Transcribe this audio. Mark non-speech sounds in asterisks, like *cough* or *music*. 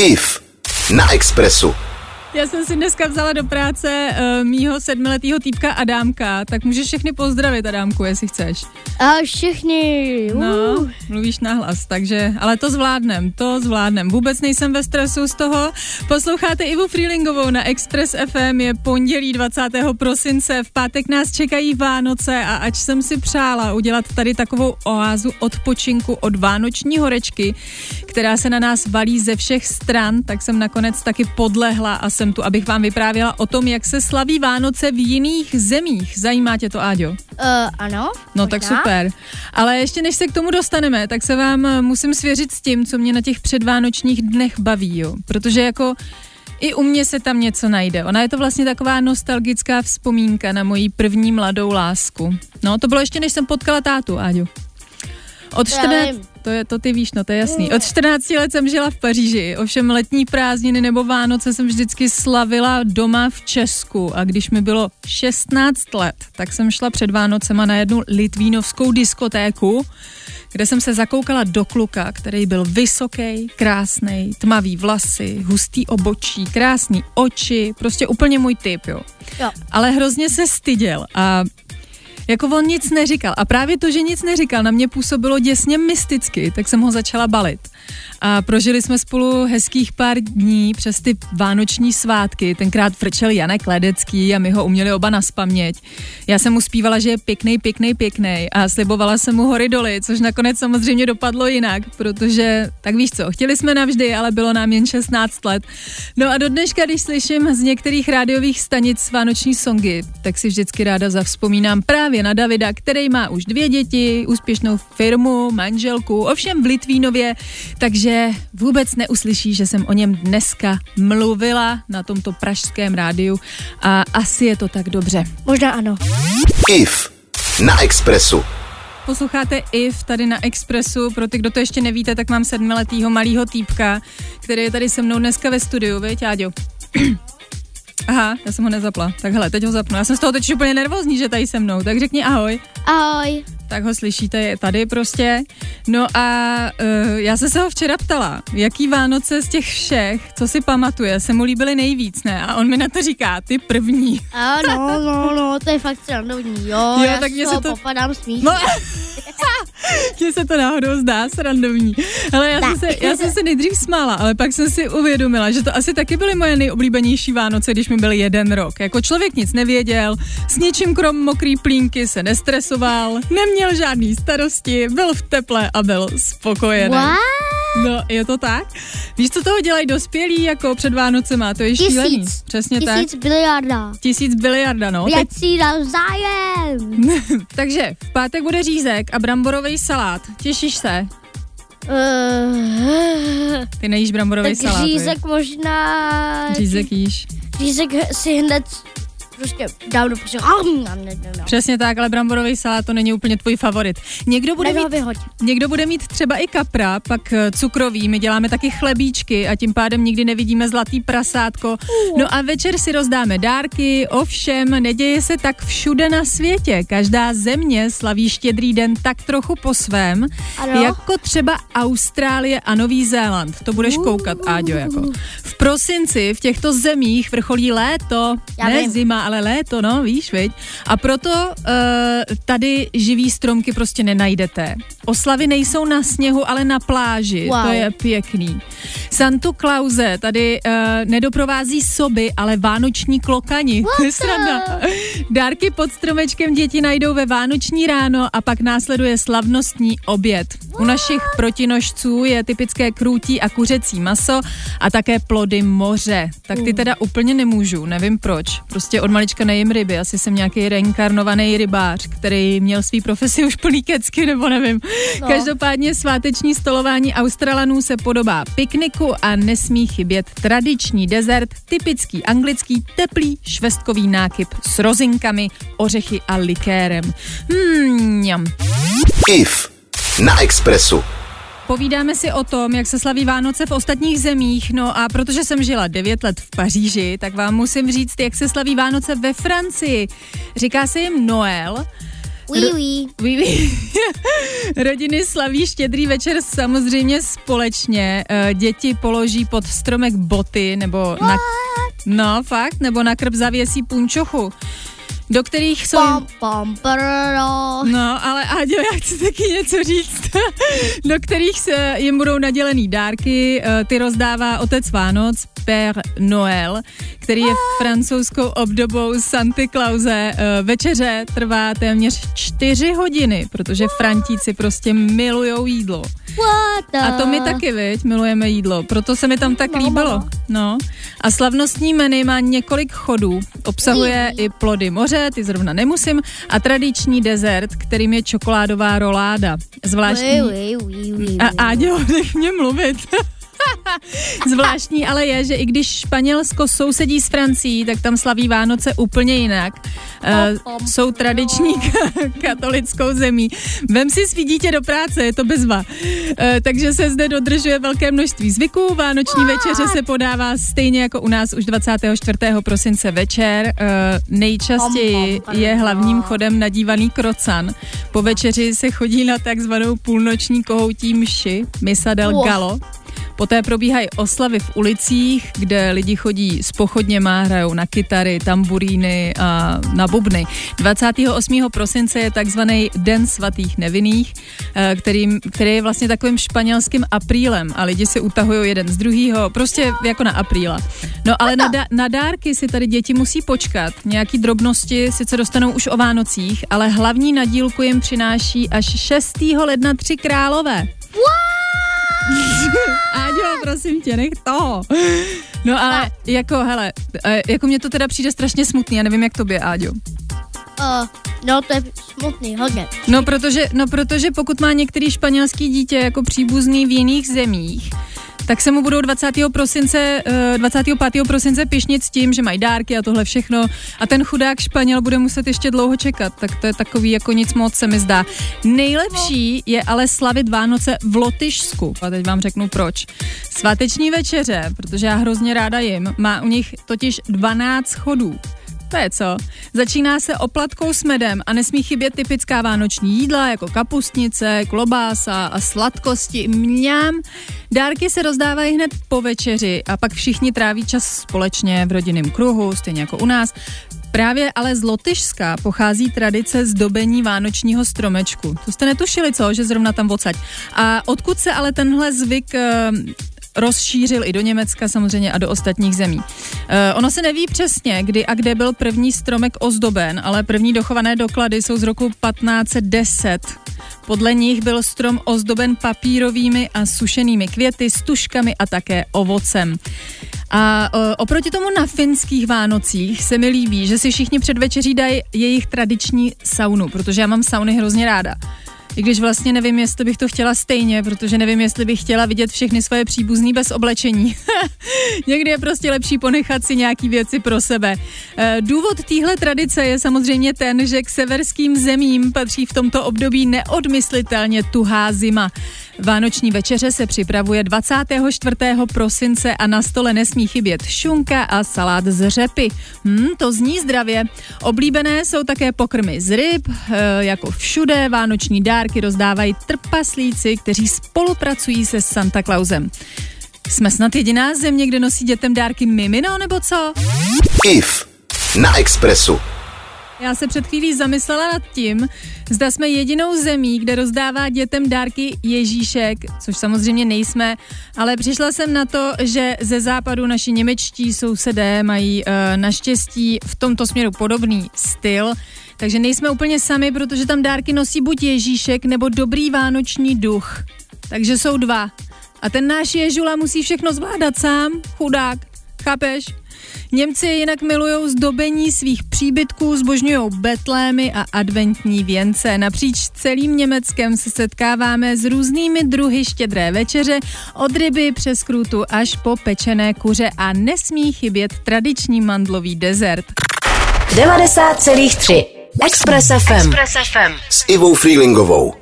IF na Expressu. Já jsem si dneska vzala do práce uh, mýho sedmiletého týpka Adámka, tak můžeš všechny pozdravit, Adámku, jestli chceš. A všechny. No, Uh. mluvíš nahlas, takže, ale to zvládnem, to zvládnem. Vůbec nejsem ve stresu z toho. Posloucháte Ivu Freelingovou na Express FM, je pondělí 20. prosince, v pátek nás čekají Vánoce a ač jsem si přála udělat tady takovou oázu odpočinku od vánoční horečky, která se na nás valí ze všech stran, tak jsem nakonec taky podlehla a jsem tu, abych vám vyprávěla o tom, jak se slaví Vánoce v jiných zemích. Zajímá tě to, Áďo? Uh, ano. No možná. tak super. Ale ještě než se k tomu dostaneme, tak se vám eh, musím svěřit s tím, co mě na těch předvánočních dnech baví, jo. Protože jako i u mě se tam něco najde. Ona je to vlastně taková nostalgická vzpomínka na moji první mladou lásku. No, to bylo ještě, než jsem potkala tátu, Áďu. Od Já 14, vím. To, je, to ty víš, no to je jasný. Od 14 let jsem žila v Paříži, ovšem letní prázdniny nebo Vánoce jsem vždycky slavila doma v Česku a když mi bylo 16 let, tak jsem šla před Vánocema na jednu litvínovskou diskotéku, kde jsem se zakoukala do kluka, který byl vysoký, krásný, tmavý vlasy, hustý obočí, krásný oči, prostě úplně můj typ, jo. Jo. Ale hrozně se styděl a jako on nic neříkal. A právě to, že nic neříkal, na mě působilo děsně mysticky, tak jsem ho začala balit. A prožili jsme spolu hezkých pár dní přes ty vánoční svátky. Tenkrát frčel Janek Ledecký a my ho uměli oba na spaměť. Já jsem mu zpívala, že je pěkný, pěkný, pěkný a slibovala jsem mu hory doly, což nakonec samozřejmě dopadlo jinak, protože, tak víš co, chtěli jsme navždy, ale bylo nám jen 16 let. No a do dneška, když slyším z některých rádiových stanic vánoční songy, tak si vždycky ráda zavzpomínám právě na Davida, který má už dvě děti, úspěšnou firmu, manželku, ovšem v Litvínově, takže vůbec neuslyší, že jsem o něm dneska mluvila na tomto pražském rádiu a asi je to tak dobře. Možná ano. IF na Expressu. Posloucháte IF tady na Expressu. Pro ty, kdo to ještě nevíte, tak mám sedmiletýho malýho týpka, který je tady se mnou dneska ve studiu, Áďo? Aha, já jsem ho nezapla. Tak hele, teď ho zapnu. Já jsem z toho teď úplně nervózní, že tady se mnou. Tak řekni ahoj. Ahoj. Tak ho slyšíte, je tady prostě. No a uh, já jsem se ho včera ptala, jaký Vánoce z těch všech, co si pamatuje, se mu líbily nejvíc, ne? A on mi na to říká, ty první. Ano, no, no, to je fakt srandovní, jo, Jo, já tak z mně se to- popadám smích. No, *laughs* mně se to náhodou zdá srandovní. Ale já jsem, se, já jsem se nejdřív smála, ale pak jsem si uvědomila, že to asi taky byly moje nejoblíbenější Vánoce, když mi byl jeden rok. Jako člověk nic nevěděl, s ničím krom mokrý plínky se nestresoval, neměl žádný starosti, byl v teple a byl spokojený. What? No, je to tak? Víš, co toho dělají dospělí jako před Vánocema? To je Tisíc. šílený. Přesně tak. Tisíc biliarda. Tisíc biliarda, no. Teď, Věcí navzájem. *laughs* takže v pátek bude řízek a bramborový salát. Těšíš se? Uh, Ty nejíš bramborový tak salát. řízek možná... viď? Řízek jíš. Řízek si hned prostě dám do prostě... Přesně tak, ale bramborový salát to není úplně tvůj favorit. Někdo bude, mít, vyhoď. někdo bude mít třeba i kapra, pak eh, cukrový, my děláme taky chlebíčky a tím pádem nikdy nevidíme zlatý prasátko. No a večer si rozdáme dárky, ovšem neděje se tak všude na světě. Každá země slaví štědrý den tak trochu po svém, Ano. jako třeba Austrálie a Nový Zéland. To budeš koukat, Áďo, jako. V prosinci v těchto zemích vrcholí léto, Já ne vím. zima, ale léto, no, víš, viď? A proto uh, tady živý stromky prostě nenajdete. Oslavy nejsou na sněhu, ale na pláži. Wow. To je pěkný. Santu Klauze tady uh, nedoprovází soby, ale vánoční klokani. Sranda. Dárky pod stromečkem děti najdou ve vánoční ráno a pak následuje slavnostní oběd. U našich protinožců je typické krůtí a kuřecí maso a také plody moře. Tak ty teda úplně nemůžu, nevím proč. Prostě od malička nejím ryby, asi jsem nějaký reinkarnovaný rybář, který měl svý profesi už plný kecky, nebo nevím. No. Každopádně sváteční stolování Australanů se podobá pikniku a nesmí chybět tradiční dezert, typický anglický teplý švestkový nákyp s rozinkami, ořechy a likérem. Hmm. IF na Expressu. Povídáme si o tom, jak se slaví Vánoce v ostatních zemích, no a protože jsem žila 9 let v Paříži, tak vám musím říct, jak se slaví Vánoce ve Francii. Říká se jim Noel, Oui, oui. Oui, oui. *laughs* Rodiny slaví štědrý večer samozřejmě společně. Eh, Děti položí pod stromek boty nebo na... No, fakt, nebo na krb zavěsí punčochu do kterých jsou... Pam, pam, parara. No, ale Áďo, já chci taky něco říct, *laughs* do kterých se jim budou nadělený dárky. Eh, Ty rozdává otec Vánoc, Père Noël, který je francouzskou obdobou Santa Clause. Eh, Večeře trvá téměř čtyři hodiny, protože Frantíci prostě milujou jídlo. A to my taky, viď, milujeme jídlo, proto se mi tam tak líbilo. No. A slavnostní menu má několik chodů, obsahuje i plody moře, ty zrovna nemusím, a tradiční dezert, kterým je čokoládová roláda. Zvláštní... A Áďo, *laughs* nech mě mluvit. *laughs* Zvláštní ale je, že i když Španělsko sousedí s Francií, tak tam slaví Vánoce úplně jinak. Uh, jsou tradiční ka- *laughs* katolickou zemí. Vem si svý dítě do práce, je to bezva. Uh, takže se zde dodržuje velké množství zvyků. Vánoční večeře se podává stejně jako u nás už 24. prosince večer. Uh, nejčastěji je hlavním chodem nadívaný krocan. Po večeři se chodí na takzvanou půlnoční kohoutí mši, Misa del Wow. Poté probíhají oslavy v ulicích, kde lidi chodí s pochodněma, hrajou na kytary, tamburíny a na bubny. 28. prosince je takzvaný Den svatých nevinných, eh, který, který je vlastně takovým španělským aprílem a lidi si utahují jeden z druhého, prostě jako na apríla. No ale na, na dárky si tady děti musí počkat. Nějaký drobnosti sice dostanou už o Vánocích, ale hlavní nadílku jim přináší až 6. ledna tři králové. Áďo, prosím tě, nech toho. No ale jako, hele, eh, jako mě to teda přijde strašně smutný, já nevím, jak tobě, Áďo. Uh, no, to je smutný, hodně. No protože, no protože pokud má některý španělský dítě jako příbuzný v jiných zemích, tak se mu budou 20. prosince, eh, 25. prosince pišnit s tím, že mají dárky a tohle všechno a ten chudák Španěl bude muset ještě dlouho čekat, tak to je takový jako nic moc se mi zdá. Nejlepší je ale slavit Vánoce v Lotyšsku. A teď vám řeknu proč. Sváteční večeře, protože já hrozně ráda jim, má u nich totiž 12 chodů. To je co? Začíná se oplatkou s medem a nesmí chybět typická vánoční jídla jako kapustnice, klobása a sladkosti. Mňam. Dárky se rozdávají hned po večeři a pak všichni tráví čas společně v rodinném kruhu, stejně jako u nás. Právě ale z Lotyšska pochází tradice zdobení vánočního stromečku. To jste netušili, co? Že zrovna tam odsaď. A odkud se ale tenhle zvyk eh, rozšířil i do Německa samozřejmě a do ostatních zemí. Eh, ono se neví přesně, kdy a kde byl první stromek ozdoben, ale první dochované doklady jsou z roku 1510. Podle nich byl strom ozdoben papírovými a sušenými květy, stužkami a také ovocem. A o, oproti tomu na finských Vánocích se mi líbí, že si všichni před večeří dají jejich tradiční saunu, protože já mám sauny hrozně ráda. I když vlastně nevím, jestli bych to chtěla stejně, protože nevím, jestli bych chtěla vidět všechny svoje příbuzný bez oblečení. *laughs* Někdy je prostě lepší ponechat si nějaký věci pro sebe. Eh, Důvod téhle tradice je samozřejmě ten, že k severským zemím patří v tomto období neodmyslitelně tuhá zima. Vánoční večeře se připravuje 24. prosince a na stole nesmí chybět šunka a salát z řepy. Hmm, to zní zdravě. Oblíbené jsou také pokrmy z ryb, eh, jako všude vánoční dárky rozdávají trpaslíci, kteří spolupracují se Santa Clausem. Jsme snad jediná země, kde nosí dětem dárky mimino, nebo co? IF na Expressu. Já se před chvílí zamyslela nad tím, zda jsme jedinou zemí, kde rozdává dětem dárky Ježíšek, což samozřejmě nejsme, ale přišla jsem na to, že ze západu naši němečtí sousedé mají uh, naštěstí v tomto směru podobný styl. Takže nejsme úplně sami, protože tam dárky nosí buď Ježíšek nebo dobrý vánoční duch. Takže jsou dva. A ten náš Ježula musí všechno zvládat sám, chudák. Chápeš? Němci jinak milují zdobení svých příbytků, zbožňují betlémy a adventní věnce. Napříč celým Německem se setkáváme s různými druhy štědré večeře, od ryby přes krůtu až po pečené kuře a nesmí chybět tradiční mandlový dezert. 90,3 Express FM. Express FM. S Ivou Freelingovou.